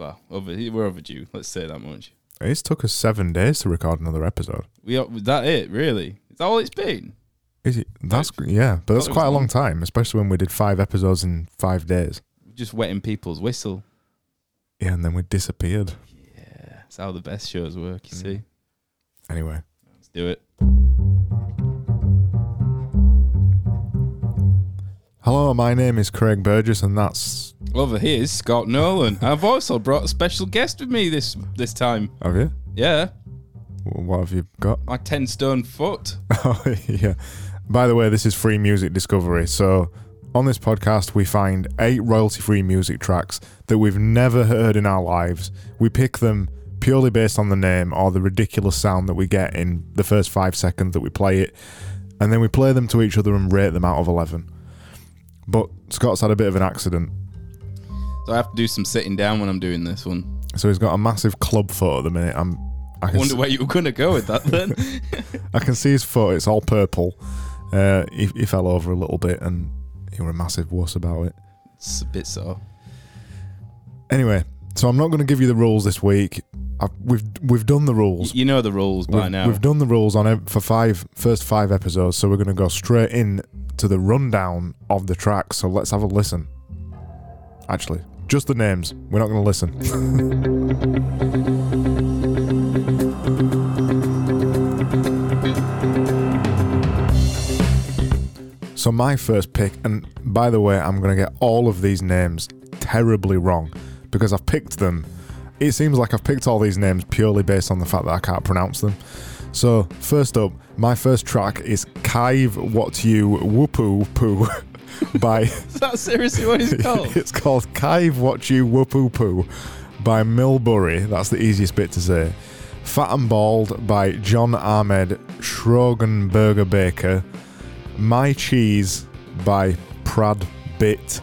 Well, over we're overdue. Let's say that much. It's took us seven days to record another episode. We are, was that it? Really? Is that all it's been? Is it? That's yeah, but that's thought it quite a was long time, especially when we did five episodes in five days. Just wetting people's whistle. Yeah, and then we disappeared. Yeah, that's how the best shows work. You Mm. see. Anyway, Let's do it. Hello, my name is Craig Burgess, and that's Over here is Scott Nolan. I've also brought a special guest with me this this time. have you? Yeah, What have you got? my ten stone foot. Oh, yeah. By the way, this is free music discovery. So, on this podcast, we find eight royalty free music tracks that we've never heard in our lives. We pick them purely based on the name or the ridiculous sound that we get in the first five seconds that we play it. And then we play them to each other and rate them out of 11. But Scott's had a bit of an accident. So I have to do some sitting down when I'm doing this one. So, he's got a massive club foot at the minute. I'm. I can, wonder where you were going to go with that then. I can see his foot. It's all purple. Uh, he, he fell over a little bit and he were a massive wuss about it. it's a bit so. Anyway, so I'm not going to give you the rules this week. I've, we've we've done the rules. You know the rules by We've, now. we've done the rules on for five first five episodes, so we're going to go straight in to the rundown of the tracks. So let's have a listen. Actually, just the names. We're not going to listen. So my first pick, and by the way, I'm going to get all of these names terribly wrong because I've picked them. It seems like I've picked all these names purely based on the fact that I can't pronounce them. So first up, my first track is Kive What You Whoopoo Poo by Is that seriously what it's called? it's called Kive What You Whoopoo Poo by Milbury. That's the easiest bit to say. Fat and Bald by John Ahmed Schrogenberger Baker. My Cheese by Prad Bit.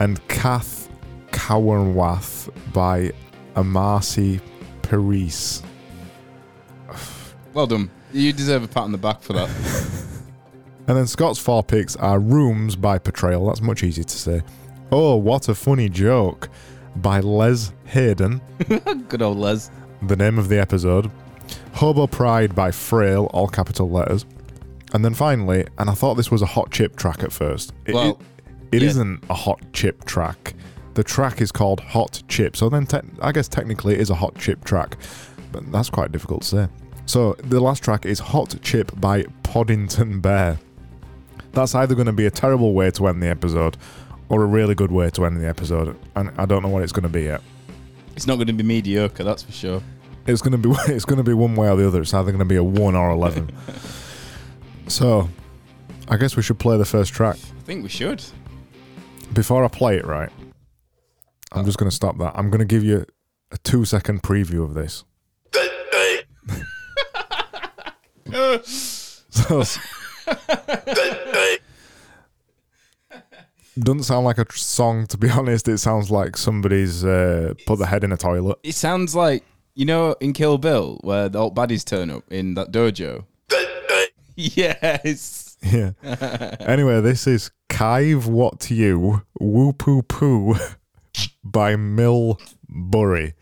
And Kath Cowanwath by Amasi Paris. Well done. You deserve a pat on the back for that. And then Scott's four picks are Rooms by Portrayal. That's much easier to say. Oh, what a funny joke by Les Hayden. Good old Les. the name of the episode. Hobo Pride by Frail, all capital letters. And then finally, and I thought this was a hot chip track at first. It, Well, it, it yeah. isn't a hot chip track. The track is called Hot Chip. So then, te- I guess technically it is a hot chip track, but that's quite difficult to say. So the last track is Hot Chip by Poddington Bear. That's either going to be a terrible way to end the episode or a really good way to end the episode, and I don't know what it's going to be yet. It's not going to be mediocre, that's for sure. It's gonna be it's gonna be one way or the other. It's either gonna be a one or eleven. so, I guess we should play the first track. I think we should. Before I play it, right? I'm just gonna stop that. I'm gonna give you a two second preview of this. So, doesn't sound like a tr- song, to be honest. It sounds like somebody's uh, put their head in a toilet. It sounds like, you know, in Kill Bill, where the old baddies turn up in that dojo. yes. Yeah. anyway, this is Kive What You Woo Poo Poo by Mill Bury.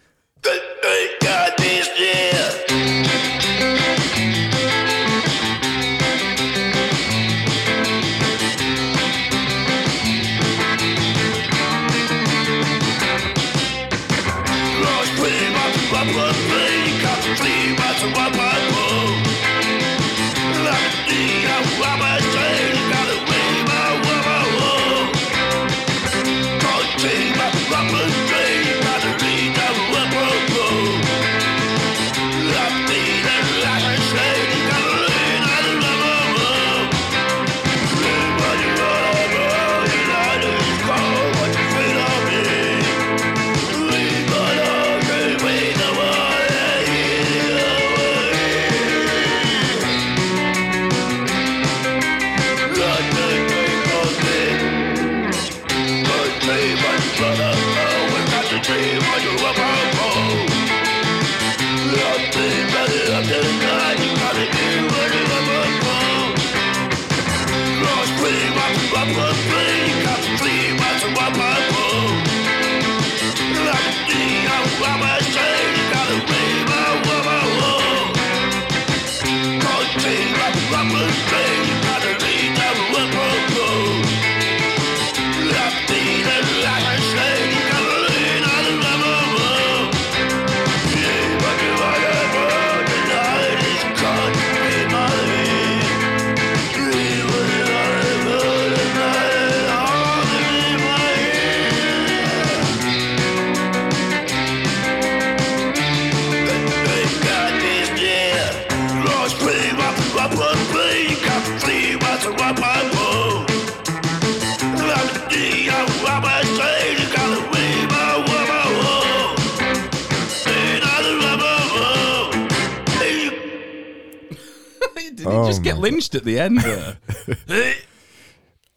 At the end there.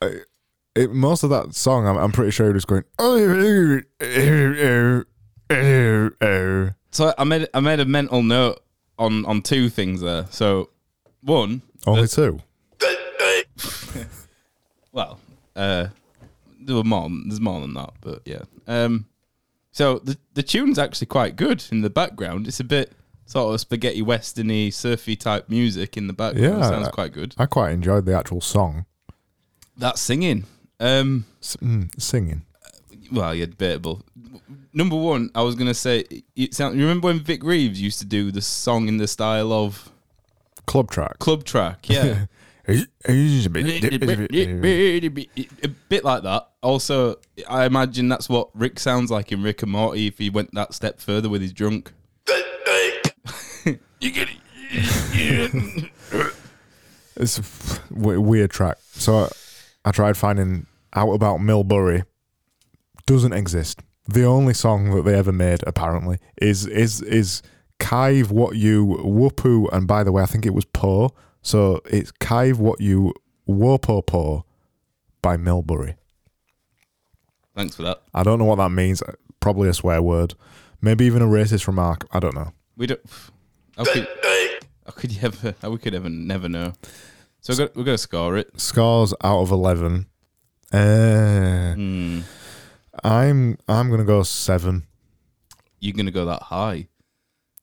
it, most of that song, I'm, I'm pretty sure he was going. so I made I made a mental note on on two things there. So one, Only two. well, uh, there were more. There's more than that, but yeah. Um, so the the tune's actually quite good in the background. It's a bit sort of spaghetti westerny, surfy type music in the background. Yeah. sounds quite good. I quite enjoyed the actual song. That singing. Um, S- mm, singing. well, yeah, debatable. Number one, I was gonna say, it sound, you remember when Vic Reeves used to do the song in the style of Club track. club track? Yeah, a bit like that. Also, I imagine that's what Rick sounds like in Rick and Morty if he went that step further with his drunk. You get it. It's a w- weird track. So I, I tried finding out about Millbury. Doesn't exist. The only song that they ever made, apparently, is is is Kive What You Whoopoo. And by the way, I think it was Po. So it's Kive What You Whopo Po by Millbury. Thanks for that. I don't know what that means. Probably a swear word. Maybe even a racist remark. I don't know. We don't. How could, how could you ever? How we could ever never know? So we're gonna, we're gonna score it. Scores out of eleven. Uh, Hmm. I'm I'm gonna go seven. You're gonna go that high.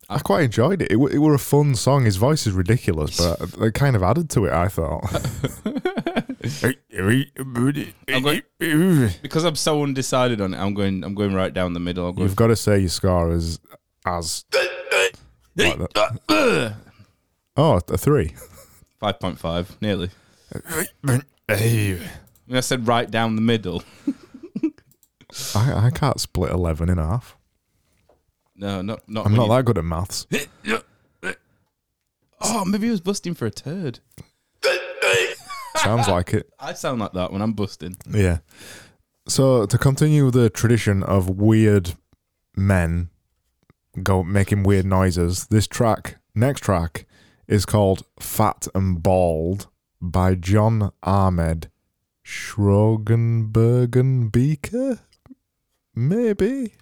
I quite enjoyed it. It, w- it were a fun song. His voice is ridiculous, but it kind of added to it. I thought. I'm going, because I'm so undecided on it. I'm going. I'm going right down the middle. I'm going. You've got to say your score is as like that. oh a three. Five point five, nearly. I, mean, I said right down the middle. I, I can't split eleven in half. No, not not. I'm not you- that good at maths. Oh, maybe he was busting for a turd. Sounds like it. I sound like that when I'm busting. Yeah. So to continue the tradition of weird men go making weird noises, this track, next track, is called "Fat and Bald" by John Ahmed Schrogenbergen Beaker. Maybe.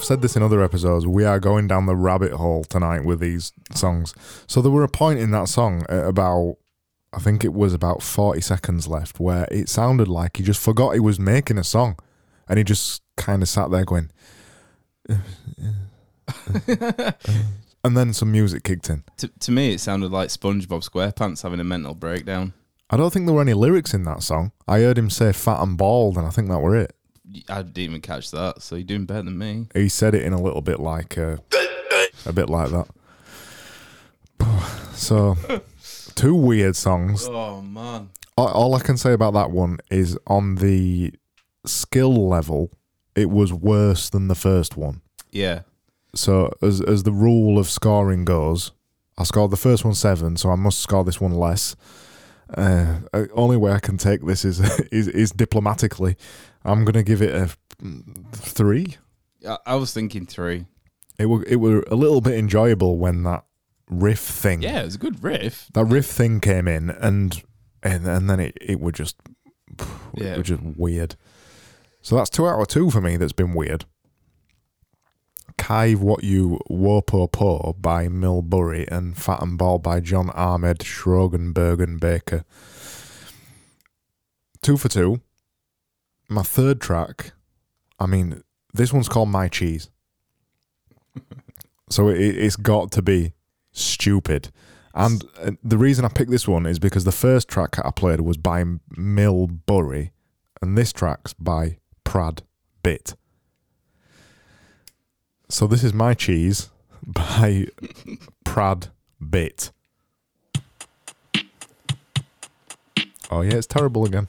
I've said this in other episodes, we are going down the rabbit hole tonight with these songs. So there were a point in that song at about, I think it was about forty seconds left, where it sounded like he just forgot he was making a song, and he just kind of sat there going, and then some music kicked in. to, to me, it sounded like SpongeBob SquarePants having a mental breakdown. I don't think there were any lyrics in that song. I heard him say "fat and bald," and I think that were it. I didn't even catch that, so you're doing better than me. He said it in a little bit like uh, a bit like that. So two weird songs. Oh man. All, all I can say about that one is on the skill level, it was worse than the first one. Yeah. So as as the rule of scoring goes, I scored the first one seven, so I must score this one less. Uh, uh, only way I can take this is is, is diplomatically. I'm gonna give it a mm, three. I, I was thinking three. It were it were a little bit enjoyable when that riff thing, Yeah, it was a good riff. that riff thing came in, and and and then it it were just it Yeah. were just weird. So that's two out of two for me. That's been weird. Kive What You Wopo Po by Milbury and Fat and Ball by John Ahmed Schrogenbergen Baker. Two for two. My third track, I mean, this one's called My Cheese. so it, it's got to be stupid. And uh, the reason I picked this one is because the first track I played was by Milbury, and this track's by Prad Bit. So this is My Cheese by Prad Bit. Oh yeah, it's terrible again.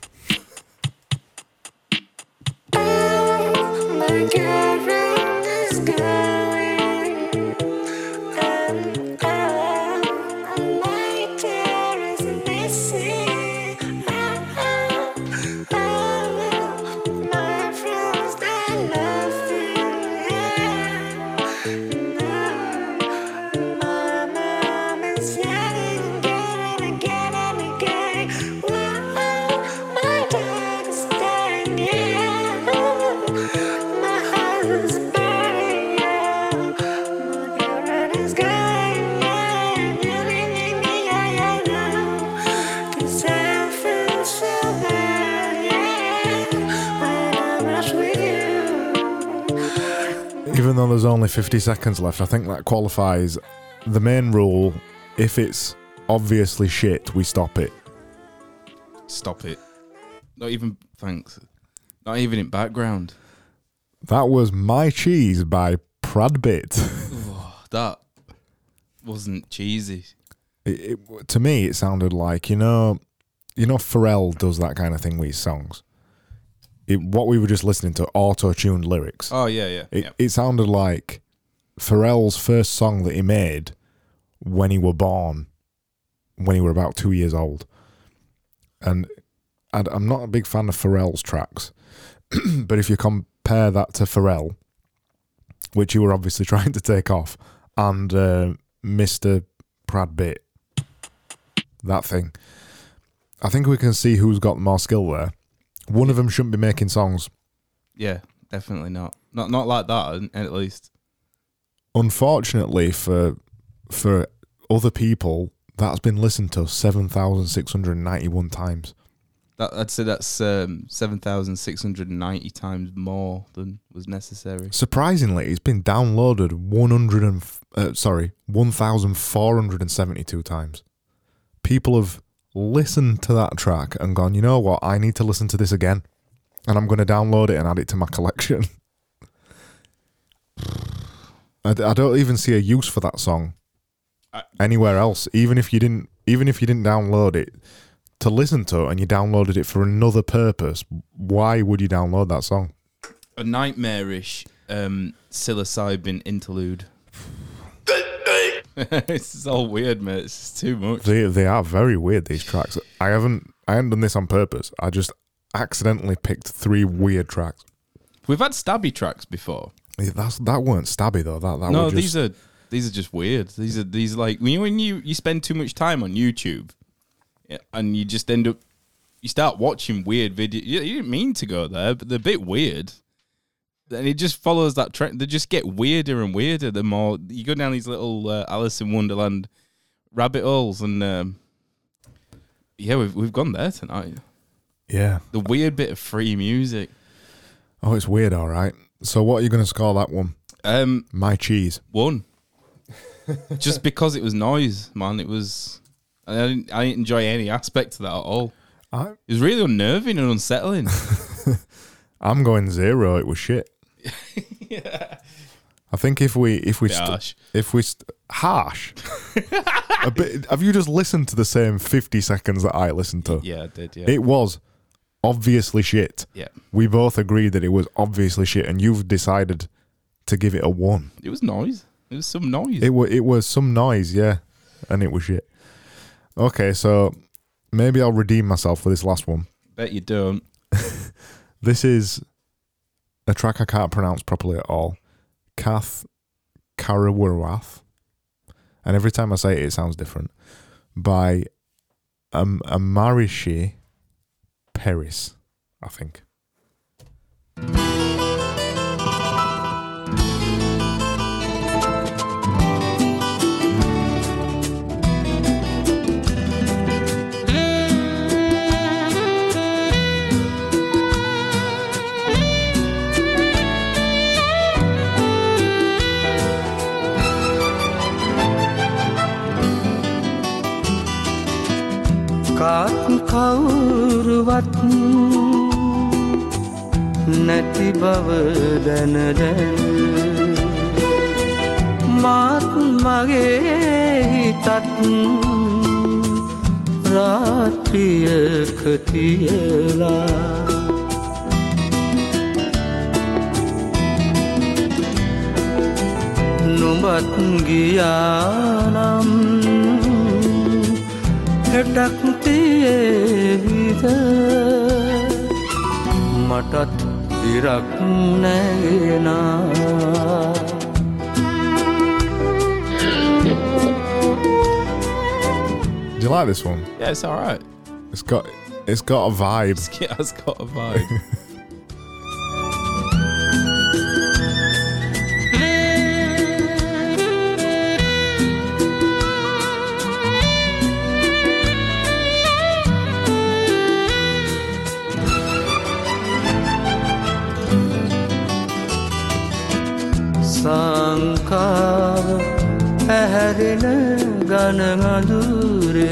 50 seconds left, I think that qualifies the main rule. If it's obviously shit, we stop it. Stop it. Not even thanks. Not even in background. That was My Cheese by Pradbit. That wasn't cheesy. it, it, to me, it sounded like you know, you know, Pharrell does that kind of thing with his songs. It, what we were just listening to, auto-tuned lyrics. Oh yeah, yeah. It, yeah. it sounded like Pharrell's first song that he made when he were born, when he were about two years old. And I'd, I'm not a big fan of Pharrell's tracks, but if you compare that to Pharrell, which you were obviously trying to take off, and uh, Mr. Pradbit, that thing, I think we can see who's got more skill there. One of them shouldn't be making songs yeah, definitely not. Not not like that. At least. Unfortunately for for other people, that's been listened to seven thousand six hundred ninety one times. That, I'd say that's um, seven thousand six hundred ninety times more than was necessary. Surprisingly, it's been downloaded one hundred and f- uh, sorry one thousand four hundred and seventy two times. People have listened to that track and gone, you know what? I need to listen to this again, and I'm going to download it and add it to my collection. I, I don't even see a use for that song I- anywhere else. Even if you didn't, even if you didn't download it to listen to, it and you downloaded it for another purpose, why would you download that song? A nightmarish um, psilocybin interlude. it's all weird, mate. It's just too much. They they are very weird. These tracks. I haven't I haven't done this on purpose. I just accidentally picked three weird tracks. We've had stabby tracks before. Yeah, That's that weren't stabby though. That that no, just, these are these are just weird. These are these like when you when you you spend too much time on YouTube, and you just end up you start watching weird videos. You, you didn't mean to go there, but they're a bit weird. And it just follows that trend. They just get weirder and weirder the more you go down these little uh, Alice in Wonderland rabbit holes. And um, yeah, we've we've gone there tonight. yeah. The weird bit of free music. Oh, it's weird. All right. So what are you going to score that one? Um, My cheese. one. Just because it was noise, man. It was. I didn't. I didn't enjoy any aspect of that at all. I It was really unnerving and unsettling. I'm going zero. It was shit. yeah. I think if we if we st- harsh. if we st- harsh, a bit. Have you just listened to the same fifty seconds that I listened to? Yeah, I did. Yeah, It was obviously shit. yeah. We both agreed that it was obviously shit, and you've decided to give it a one. It was noise. It was some noise. It was it was some noise, yeah, and it was shit. Okay, so maybe I'll redeem myself for this last one. Bet you don't. This is a track I can't pronounce properly at all. Kath Karawarath. And every time I say it, it sounds different. By um, Amarishi Peris, I think. කවුරුවත් නැති බව දැනදැන මාත් මගේ හිතත් රාත්‍රියක තියලා නොබත් ගියානම් හෙටක් තියේවිද මටත් ඉරක් නැගෙනා Do you like this one? Yeah, it's all right. It's got it's got a vibe. It has got a vibe. ඇහැරෙන ගනගඳුරේ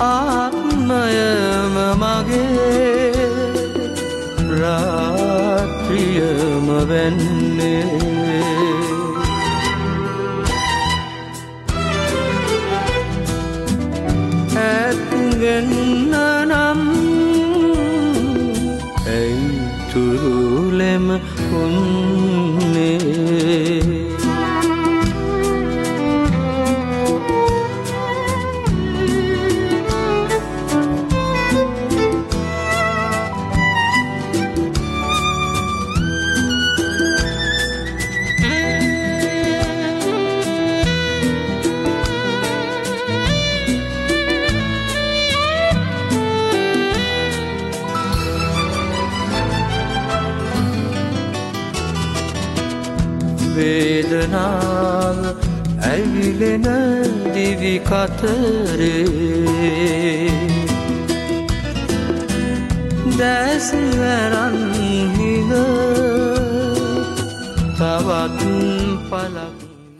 ආත්මයම මගේ රාත්‍රියම වෙන්නේ.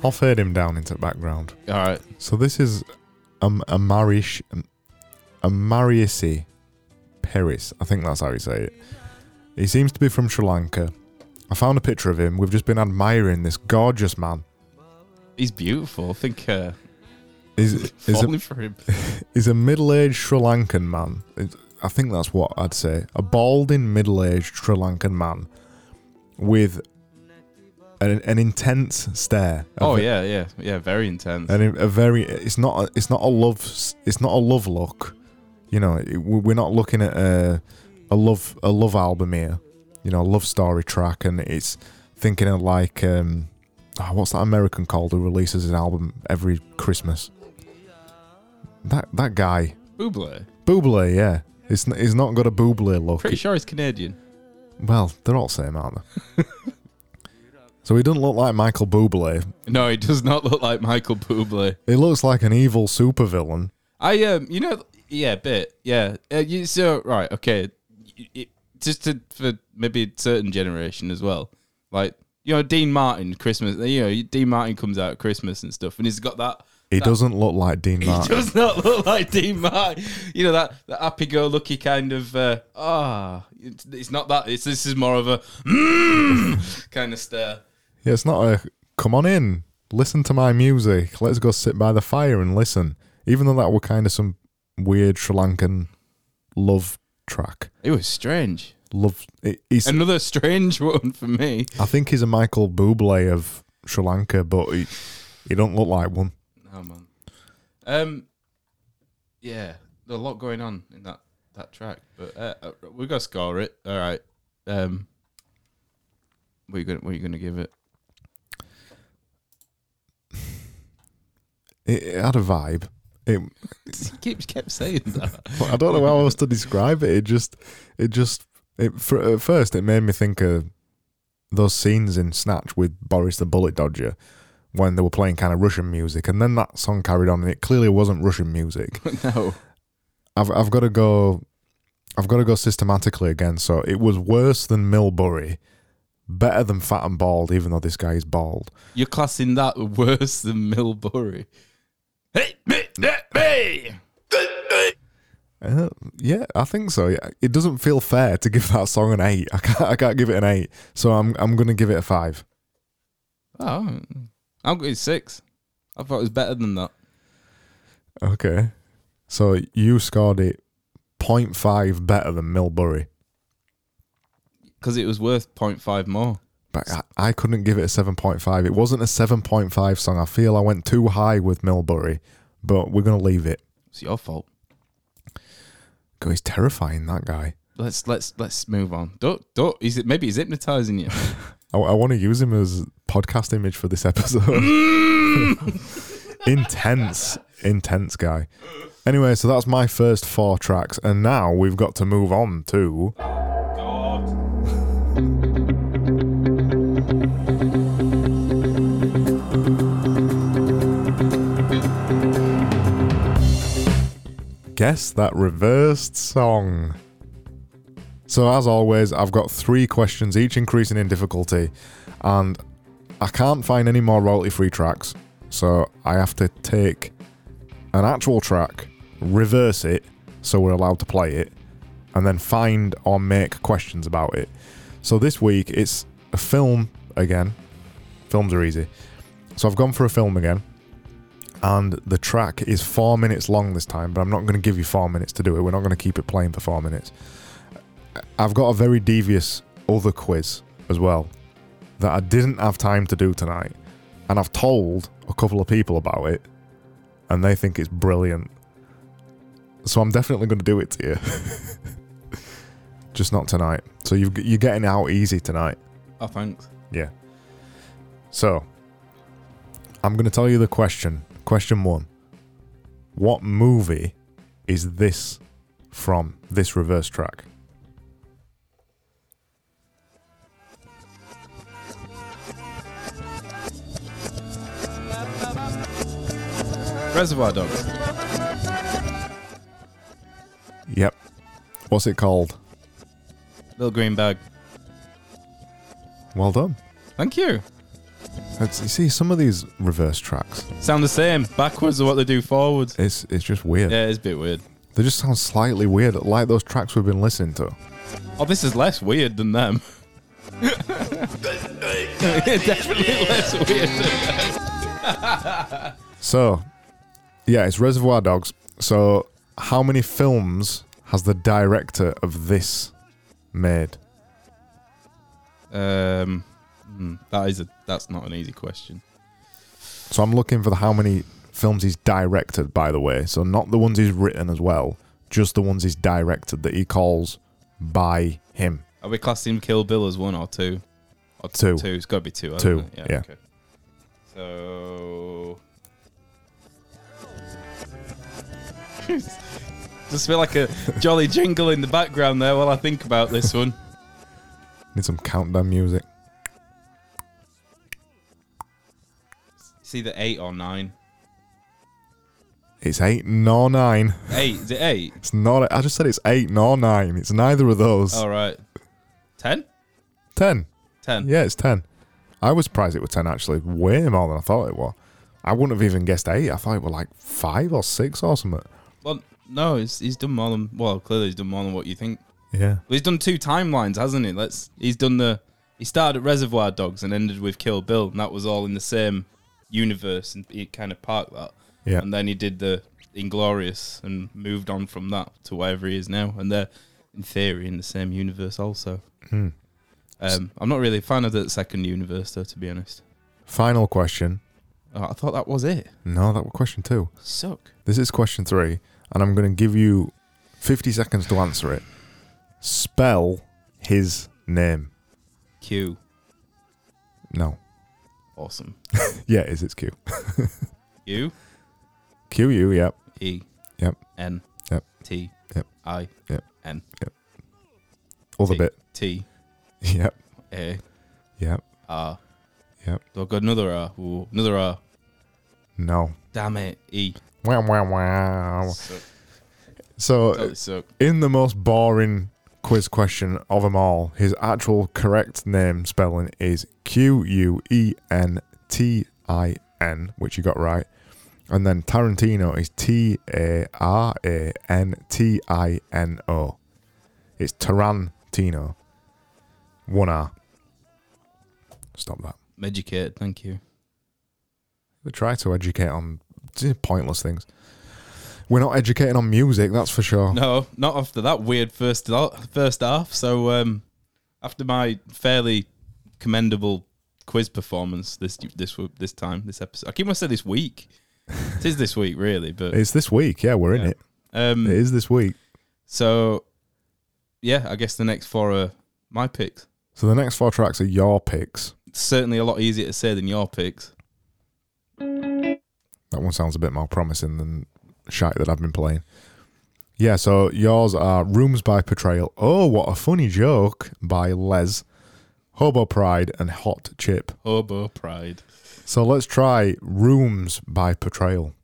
I'll fade him down into the background. All right. So this is a Marish, a Mariasi Peris. I think that's how you say it. He seems to be from Sri Lanka, I found a picture of him. We've just been admiring this gorgeous man. He's beautiful. I think uh, He's, he's, falling a, for him. he's a middle-aged Sri Lankan man. I think that's what I'd say. A balding, middle-aged Sri Lankan man with an, an intense stare. Oh yeah, yeah, yeah. Very intense. and a very it's not a, it's not a love it's not a love look you know it, we- we're not looking at a a love a love album here you know love story track and it's thinking of like um oh, what's that american called who releases an album every christmas that that guy Bublé. Bublé, yeah it's n- he's not got a Bublé look Pretty sure he's Canadian. well they're all the same aren't they so he doesn't look like michael Bublé No, he does not look like Michael Bublé. he looks like an evil supervillain I um, you know, yeah, a bit, yeah. Uh, you, so right, okay, it, just to for maybe a certain generation as well. Like you know, Dean Martin, Christmas. You know, Dean Martin comes out at Christmas and stuff, and he's got that He doesn't look like Dean Martin. He does not look like Dean Martin. You know that that happy-go-lucky kind of. Uh, ah, it's, it's not that. It's this is more of a mm, kind of stare. Yeah, it's not a come on in, listen to my music. Let's go sit by the fire and listen. Even though that were kind of some weird Sri Lankan love track. It was strange. Love. It, he's, Another strange one for me. I think he's a Michael Bublé of Sri Lanka, but he he don't look like one. Oh man. Um. Yeah, there's a lot going on in that that track, but uh, uh, we got to score it. All right. Um. What are you gonna What are you gonna give it? It, it had a vibe. It, He keeps kept saying that. I don't know how else to describe it. It just, it just, it. For, at first, it made me think of those scenes in Snatch with Boris the Bullet Dodger when they were playing kind of Russian music, and then that song carried on, and it clearly wasn't Russian music. no. I've I've got to go, I've got to go systematically again. So it was worse than Millbury, better than Fat and Bald, even though this guy is bald. You're classing that worse than Millbury. Hey, me, me, me. Uh, yeah, I think so. Yeah, it doesn't feel fair to give that song an eight. I can't. I can't give it an eight. So I'm. I'm going to give it a five. Oh, I'll go six. I thought it was better than that. Okay. So you scored it 0.5 better than Millbury, because it was worth 0.5 more. But I, I couldn't give it a 7.5. It wasn't a 7.5 song. I feel I went too high with Millbury, but we're going to leave it. It's your fault. God, he's terrifying, that guy. Let's let's let's move on. Don't don't. Is it maybe he's hypnotizing you? I, I want to use him as podcast image for this episode. intense, intense guy. Anyway, so that's my first four tracks, and now we've got to move on to guess that reversed song. So, as always, I've got three questions, each increasing in difficulty, and I can't find any more royalty free tracks. So, I have to take an actual track, reverse it so we're allowed to play it, and then find or make questions about it. So, this week it's a film again. Films are easy. So, I've gone for a film again, and the track is four minutes long this time, but I'm not going to give you four minutes to do it. We're not going to keep it playing for four minutes. I've got a very devious other quiz as well that I didn't have time to do tonight. And I've told a couple of people about it, and they think it's brilliant. So I'm definitely going to do it to you. Just not tonight. So you've, you're getting out easy tonight. oh, thanks. Yeah. So, I'm going to tell you the question. Question one What movie is this from, this reverse track? Reservoir Dogs. Yep. What's it called? Little green bag. Well done. Thank you. It's, you see, some of these reverse tracks, Sound the same. Backwards are what they do forwards. it's it's just weird. Yeah, it's a bit weird. They just sound slightly weird, like those tracks we've been listening to. Oh, this is less weird than them. Definitely less weird. Than So, yeah, it's Reservoir Dogs. So, how many films has the director of this made? um, hmm, that is a that's not an easy question. So, I'm looking for the how many films he's directed, by the way. So, not the ones he's written as well, just the ones he's directed that he calls by him. Are we classing Kill Bill as one or two? Or Two. Two. It's got to be two. Two, it? yeah. Okay. So. Just feel like a jolly jingle in the background there while I think about this one. Need some countdown music. It's either eight or nine. It's eight nor nine. Eight? Is it eight? It's not. I just said it's eight nor nine. It's neither of those. All right. Ten? Ten. Ten. Yeah, it's ten. I was surprised it was ten actually. Way more than I thought it was. I wouldn't have even guessed eight. I thought it were like five or six or something. Well, no, he's, he's done more than well. Clearly, he's done more than what you think. Yeah. Well, he's done two timelines, hasn't he? Let's. He's done the. He started at Reservoir Dogs and ended with Kill Bill, and that was all in the same universe, and he kind of parked that. Yeah. And then he did the Inglourious and moved on from that to wherever he is now, and they're in theory in the same universe also. Hmm. Um, I'm not really a fan of the second universe, though, to be honest. Final question. Oh, I thought that was it. No, that was question two. Suck. This is question three, and I'm going to give you 50 seconds to answer it. Spell his name. Q. No. Awesome. Yeah, it is. It's Q. U. Q U. Yep. E. Yep. N. Yep. T. Yep. I. Yep. N. Other T. bit. T. Yep. A. Yep. R. Yep. Do I got another R? Ooh, another R. No. Damn it. E. Wow, wow, wow. So, Totally suck. in the most boring quiz question of them all, his actual correct name spelling is Q U E N T I N, which you got right. And then Tarantino is T A R A N T I N O. It's Tarantino. One R. Stop that. I'm educated. Thank you. We try to educate on eh, pointless things. We're not educating on music, that's for sure. No, not after that weird first first half. So um, after my fairly commendable quiz performance this this this time this episode, I keep to say this week. it is this week, really, but It's this week. Yeah, we're in it. um, It is this week. so yeah, I guess the next four are my picks. So the next four tracks are your picks. It's certainly a lot easier to say than your picks. That one sounds a bit more promising than shite that I've been playing. Yeah, so yours are Rooms by Portrayal. Oh, what a funny joke by Les. Hobo Pride and Hot Chip. Hobo pride. So let's try Rooms by Portrayal.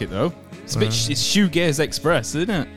Like it though. It's a bit. It's shoegaze express, isn't it?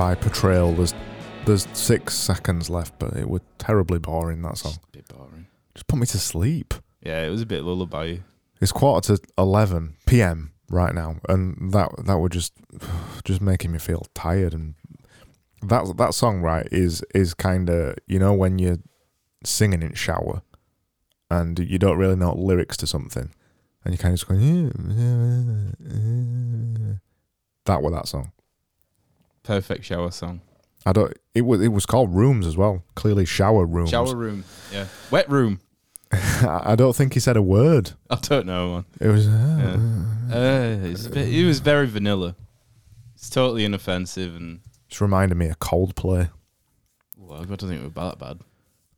By Portrayal. There's there's six seconds left, but it was terribly boring. That song bit boring. just put me to sleep. Yeah, it was a bit lullaby. It's quarter to eleven p.m. right now, and that that would just just making me feel tired. And that that song right is is kind of you know when you're singing in shower, and you don't really know lyrics to something, and you kind of just going. That was that song. Perfect shower song. I don't. It was it was called Rooms as well. Clearly, shower rooms. Shower room. Yeah. Wet room. I don't think he said a word. I don't know, man. It was. Yeah. Uh, it's a bit, it was very vanilla. It's totally inoffensive and Just reminded me of Coldplay. well, I don't think it was that bad.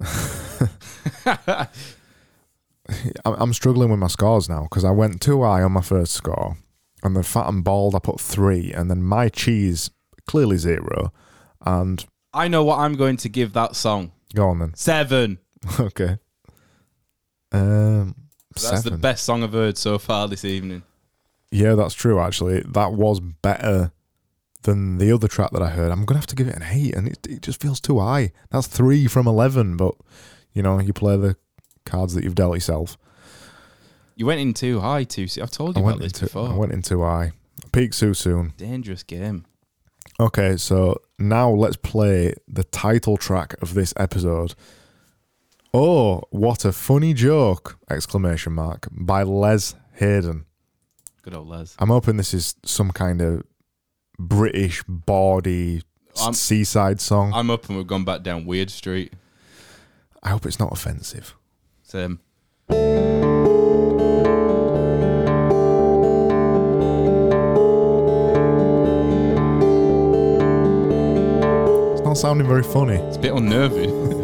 I'm I'm struggling with my scores now because I went too high on my first score, and then fat and bald I put three, and then my cheese clearly zero, and I know what I'm going to give that song. go on then. Seven. okay. Um, That's the best song I've heard so far this evening. Yeah, that's true. Actually, that was better than the other track that I heard. I'm gonna have to give it an eight, and it, it just feels too high. That's three from eleven, but you know, you play the cards that you've dealt yourself. You went in too high too. I've told I you went about this before. I went in too high. Peak too soon. Dangerous game. Okay, so now let's play the title track of this episode. Oh, what a funny joke! Exclamation mark by Les Hayden. Good old Les. I'm hoping this is some kind of British bawdy I'm- seaside song. I'm up and we've gone back down Weird Street. I hope it's not offensive. Same. Sounding very funny. It's a bit unnerving.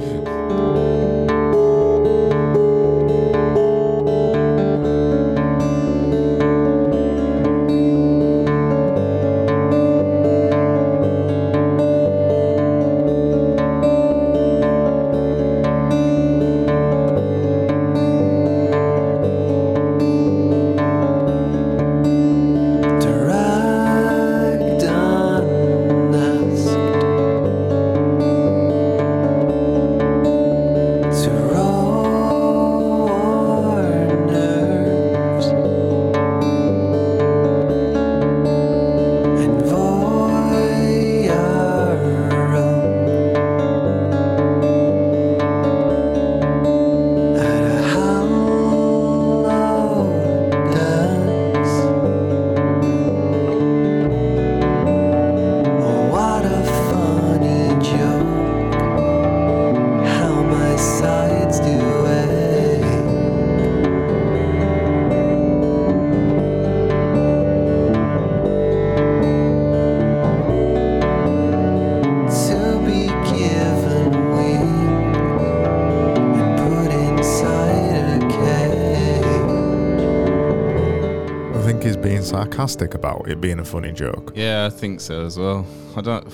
sarcastic about it being a funny joke. yeah, I think so as well. I don't.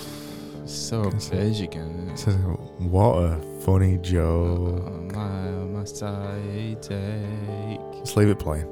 It's so beige again. Says, What a funny joke. Oh, my, my side take. Just leave it playing.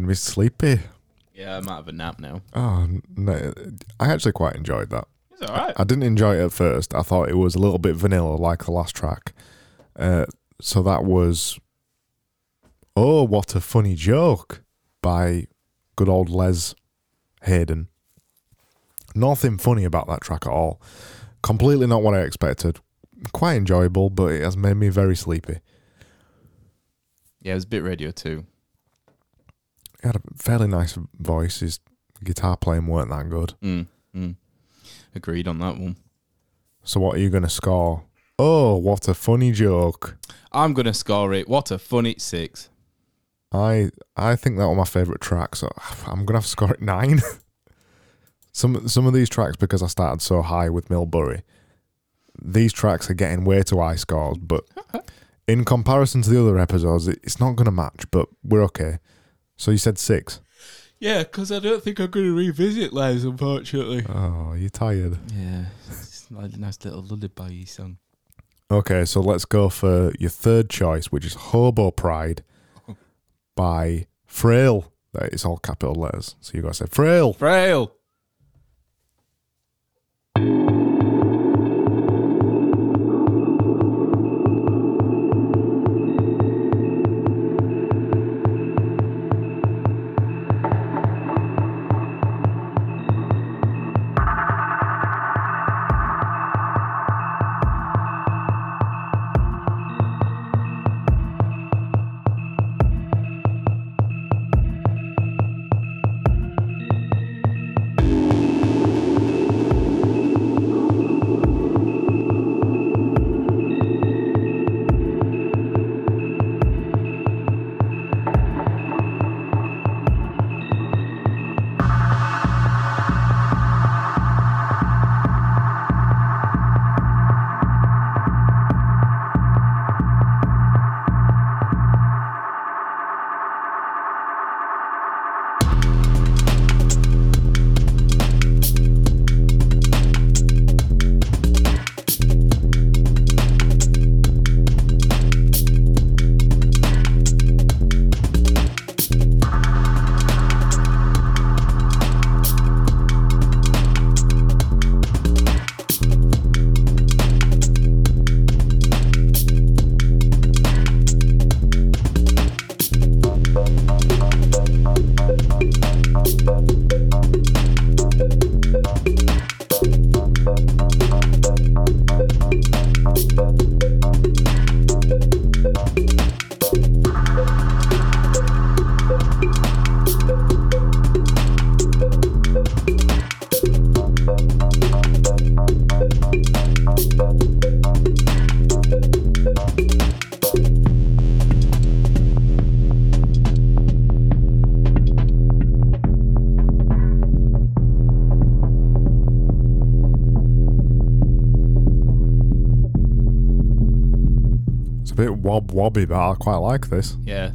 Has me sleepy. Yeah, I might have a nap now. Oh, no, I actually quite enjoyed that. It's all right. I didn't enjoy it at first. I thought it was a little bit vanilla, like the last track. Uh, so that was, oh, what a funny joke by good old Les Hayden. Nothing funny about that track at all. Completely not what I expected. Quite enjoyable, but it has made me very sleepy. Yeah, it was a bit radio too. He had a fairly nice voice. His guitar playing weren't that good. Mm, mm. Agreed on that one. So what are you going to score? Oh, what a funny joke. I'm gonna score it. What a funny six. I I think that was my favourite track, so I'm gonna have to score it nine. some some of these tracks because I started so high with Millbury, these tracks are getting way too high scores, but in comparison to the other episodes, it's not gonna match, but we're okay. So you said six. Yeah, because I don't think I'm gonna revisit Les, unfortunately. Oh, you're tired. Yeah, it's like a nice little lullaby you song. Okay, so let's go for your third choice, which is Hobo Pride oh. by Frail. It's all capital letters, so you got to say Frail. Frail. Wobby, but I quite like this. Yeah,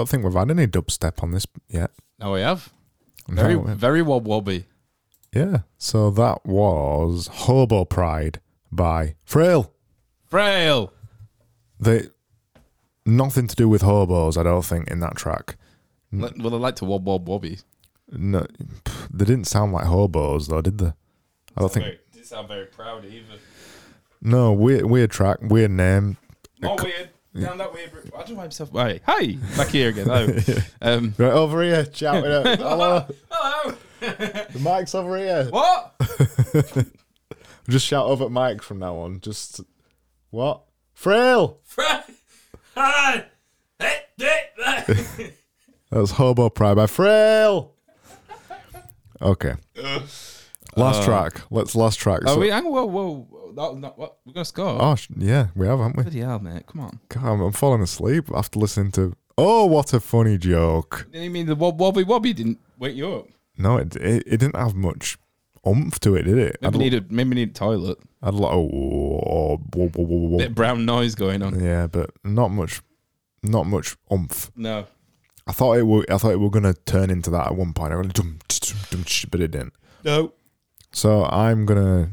don't think we've had any dubstep on this yet. Now we have. Very, No, very wob wobby. yeah. So that was Hobo Pride by Frail. Frail. They nothing to do with hobos, I don't think, in that track. Well, I like to wob wob wobby. No, pff, they didn't sound like hobos though, did they? I don't think. Didn't sound very proud either. No, weird, weird track, weird name. More weird. Down that weird. I don't know myself. Right. Hi. Back here again. Hello. Um, Right over here, shouting out. Hello, hello. the mic's over here. What? Just shout over at Mike from now on. Just what? Frail. Fra- Hi. Hey, hey, hey. That was Hobo Pride by Frail. Okay. Last uh, track. Let's last track. Oh, So- wait, hang on. Whoa, whoa. That, that, what? We're going to score. oh, sh- yeah, we have, haven't we? Bloody hell, mate. Come on. God, I'm, I'm falling asleep after listening to. Oh, what a funny joke! You mean the wob wobby wobby didn't wake you up? No, it, it it didn't have much oomph to it, did it? Maybe need a maybe need a toilet. I'd like oh, oh, whoa, whoa, whoa, whoa. Bit of brown noise going on. yeah, but not much, not much oomph. No. I thought it would. I thought it were gonna turn into that at one point. I went dum, dum, dum, but it didn't. No. So I'm gonna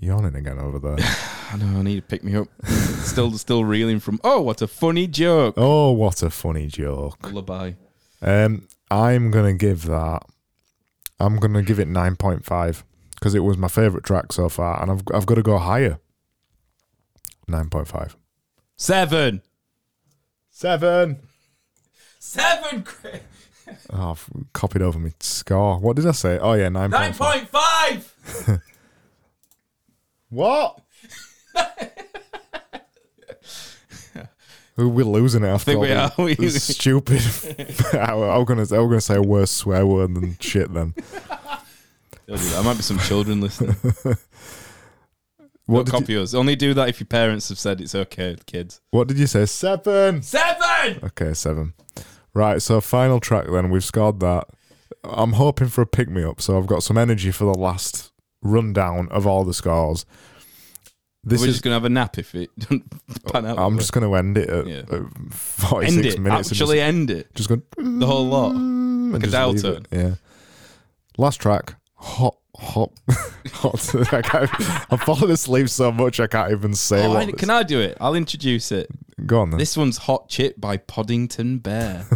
yawning again over there. I know. I need to pick me up. still, still reeling from. Oh, what a funny joke. oh, what a funny joke. Lullaby. Um, I'm gonna give that. I'm gonna give it nine point five because it was my favorite track so far, and I've I've got to go higher. Nine point five. Seven. Seven. Seven. Chris. Oh, I've copied over my score. What did I say? Oh yeah, nine Nine point five. point five. What? We're losing it after think all we the- are. We- the stupid. I was gonna, I was gonna say a worse swear word than shit. Then Don't do that. There might be some children listening. what Don't did, you, copy us. Only do that if your parents have said it's okay, kids. what did you say? Seven. Seven. Okay, seven. Right, so final track then. We've scored that. I'm hoping for a pick me up, so I've got some energy for the last rundown of all the scores. This We're is. just gonna have a nap if it doesn't pan out. I'm just going to end it at, Yeah. at 46 end it. minutes. Actually, end it. just, just going The whole lot. Like a dial it. Yeah. Last track. Hot, hot, hot. I can't, I'm falling asleep so much I can't even say Oh, what. I- can I do it? I'll introduce it. Go on then. This one's Hot Chip by Podington Bear.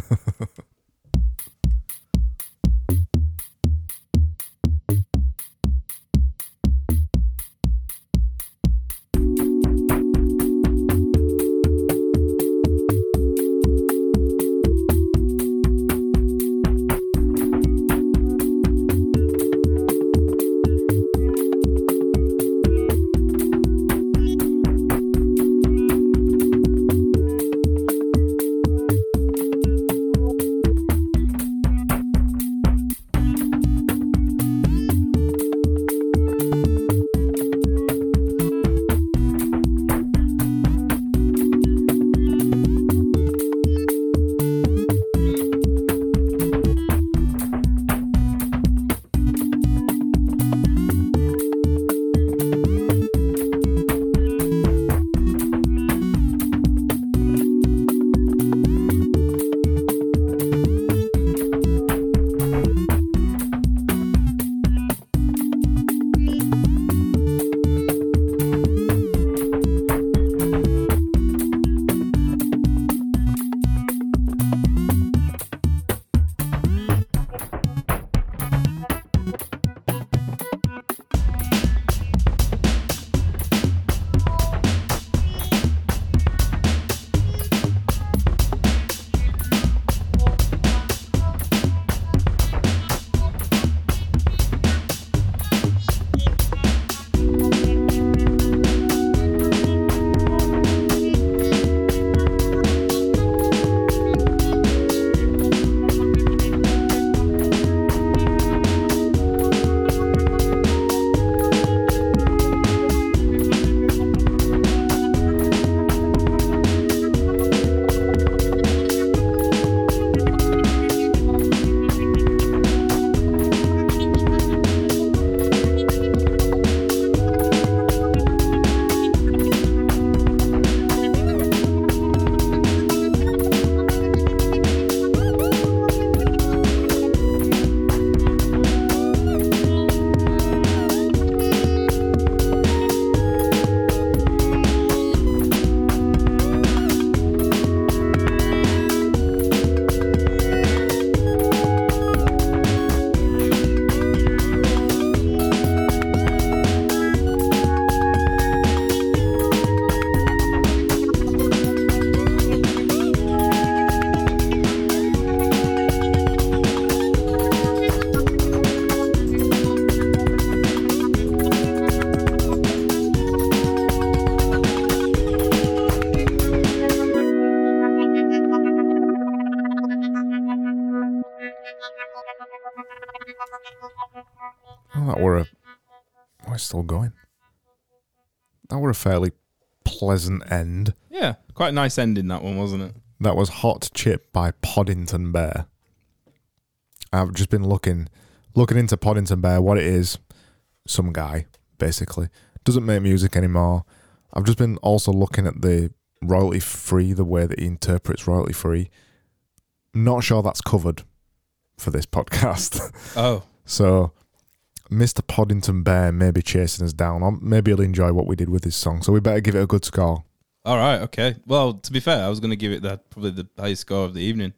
still going. That were a fairly pleasant end. Yeah, quite a nice ending that one, wasn't it? That was Hot Chip by Podington Bear. I've just been looking looking into Podington Bear, what it is. Some guy, basically. Doesn't make music anymore. I've just been also looking at the royalty free, the way that he interprets royalty free. Not sure that's covered for this podcast. Oh, so Mr. Podington Bear may be chasing us down, or maybe he'll enjoy what we did with his song. So we better give it a good score. all right, okay. Well, to be fair, I was going to give it that probably the highest score of the evening,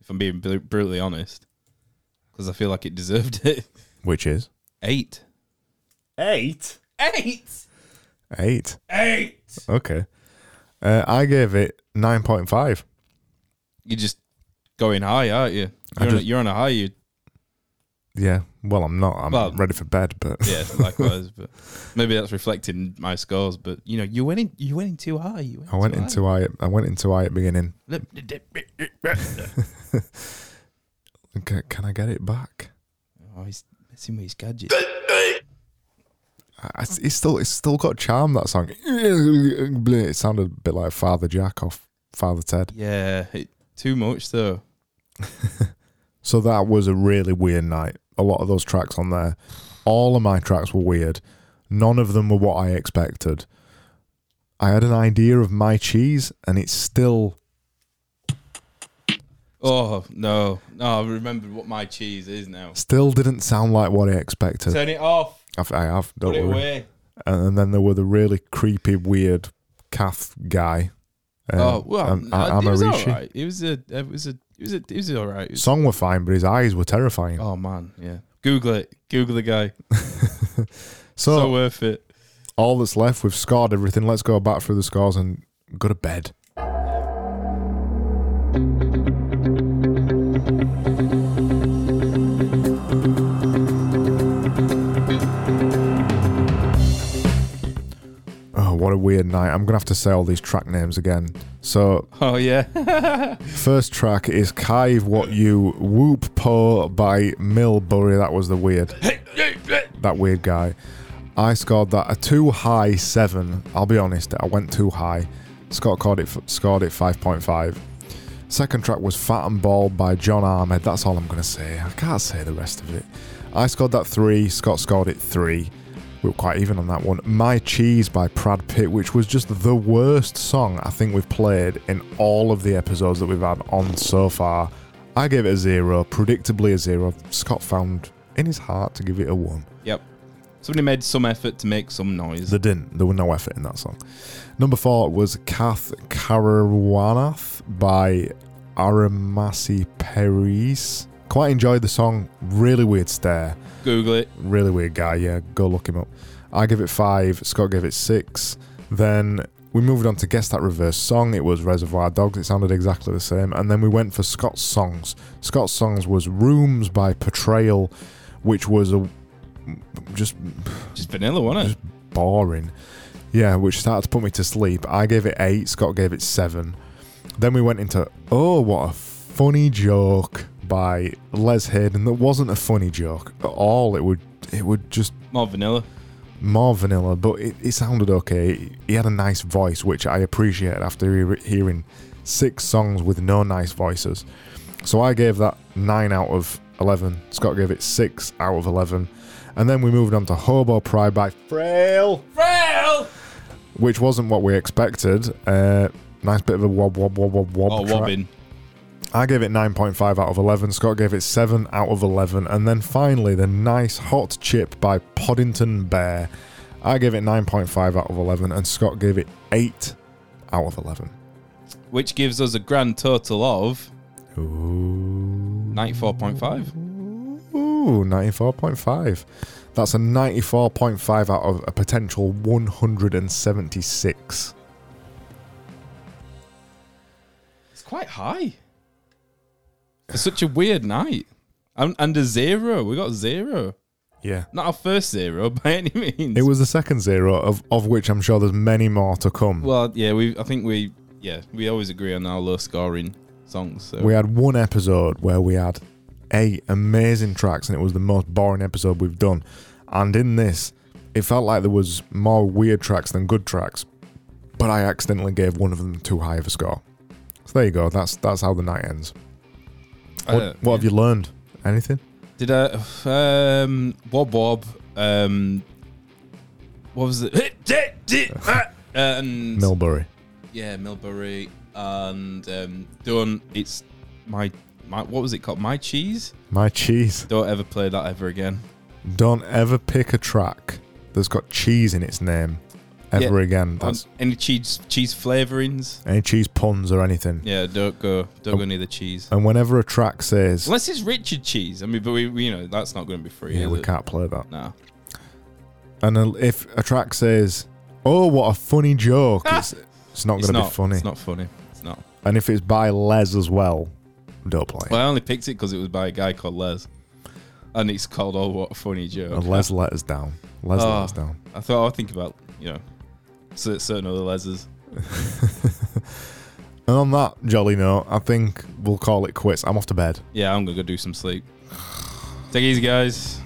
if I'm being br- brutally honest, because I feel like it deserved it. Which is Eight. eight. Eight. Eight. Eight. Okay. Uh, I gave it 9.5. You're just going high, aren't you? You're, on, a, you're on a high. You Yeah. Well, I'm not. I'm Well- ready for bed, but yeah, likewise. but maybe that's reflecting my scores. But you know, you went in. You went in too high. You went I went too into I. I went into I at beginning. high. Okay, can I get it back? oh, he's messing with his gadget. I, I- it's still it's still got charm that song. It sounded a bit like Father Jack off Father Ted. Yeah, it, too much though. So that was a really weird night. A lot of those tracks on there, all of my tracks were weird. None of them were what I expected. I had an idea of my cheese, and it's still Oh no, no! I remember what my cheese is now. still didn't sound like what I expected. Turn it off. I've, I have, don't Put it worry. away. And then there were the really creepy, weird calf guy. um, oh well, um, it was alright. It was a. It was a. It was a. Was alright. It was- Song were fine, but his eyes were terrifying. Oh man, yeah. Google it. Google the guy. so, so worth it. all that's left, we've scored everything. Let's go back through the scores and go to bed. What a weird night. I'm going to have to say all these track names again. So, Oh yeah. first track is Kive What You Whoop Po by Millbury. That was the weird. that weird guy. I scored that a too high seven. I'll be honest, I went too high. Scott scored it, scored it 5.5. Second track was Fat and Bald by John Ahmed. That's all I'm going to say. I can't say the rest of it. I scored that three. Scott scored it three. We were quite even on that one. My Cheese by Prad Pitt, which was just the worst song I think we've played in all of the episodes that we've had on so far. I gave it a zero, predictably a zero. Scott found in his heart to give it a one. yep. Somebody made some effort to make some noise. They didn't. There was no effort in that song. Number four was Kath Karawanath by Aramasi Peris. Quite enjoyed the song. Really weird stare. Google it. Really weird guy. Yeah, go look him up. I give it five. Scott gave it six. Then we moved on to guess that reverse song. It was Reservoir Dogs. It sounded exactly the same. And then we went for Scott's songs. Scott's songs was Rooms by Portrayal, which was a just Just vanilla, wasn't it? boring. Yeah, which started to put me to sleep. I gave it eight. Scott gave it seven. Then we went into oh, what a funny joke by Les Hayden. That wasn't a funny joke at all. It would it would just More vanilla. more vanilla, but it, it sounded okay. He had a nice voice, which I appreciated after he- hearing six songs with no nice voices. So I gave that nine out of eleven. Scott gave it six out of eleven. And then we moved on to Hobo Pride by Frail Frail. which wasn't what we expected. Uh, nice bit of a wob wob wob wob wob. Oh, track. wobbin. I gave it 9.5 out of 11. Scott gave it 7 out of 11. And then finally, the nice hot chip by Podington Bear. I gave it 9.5 out of 11, and Scott gave it 8 out of 11. Which gives us a grand total of Ooh. 94.5. Ooh, 94.5. That's a 94.5 out of a potential 176. It's quite high. For such a weird night. A zero. We got zero. Yeah. Not our first zero by any means. It was the second zero, of, of which I'm sure there's many more to come. Well, yeah, we. I think we. Yeah, we always agree on our low scoring songs. So We had one episode where we had eight amazing tracks, and it was the most boring episode we've done. And in this, it felt like there was more weird tracks than good tracks, but I accidentally gave one of them too high of a score. So there you go. That's that's how the night ends. What, Uh, what have you learned? Anything? Did I? Um, Wob Wob. Um, what was it? and Milbury. yeah, Milbury and um, done. It's my my. What was it called? My cheese. My cheese. Don't ever play that ever again. Don't ever pick a track that's got cheese in its name ever Yeah. again. That's any cheese cheese flavorings? any cheese puns or anything. Yeah, don't go. Don't go near the cheese. And whenever a track says, Unless it's Richard Cheese. I mean, but we, we you know that's not going to be free. yeah, we it? can't play that. No. And uh, if a track says, oh, what a funny joke, it's, it's not going to be funny. It's not funny. It's not. And if it's by Les as well, don't play. Well, I only picked it because it was by a guy called Les, and it's called "Oh What a Funny Joke." and Les let us down. Les let Oh. us down. I thought I'd think about you know certain other Leses. And on that jolly note, I think we'll call it quits. I'm off to bed. Yeah, I'm gonna go do some sleep. Take it easy, guys.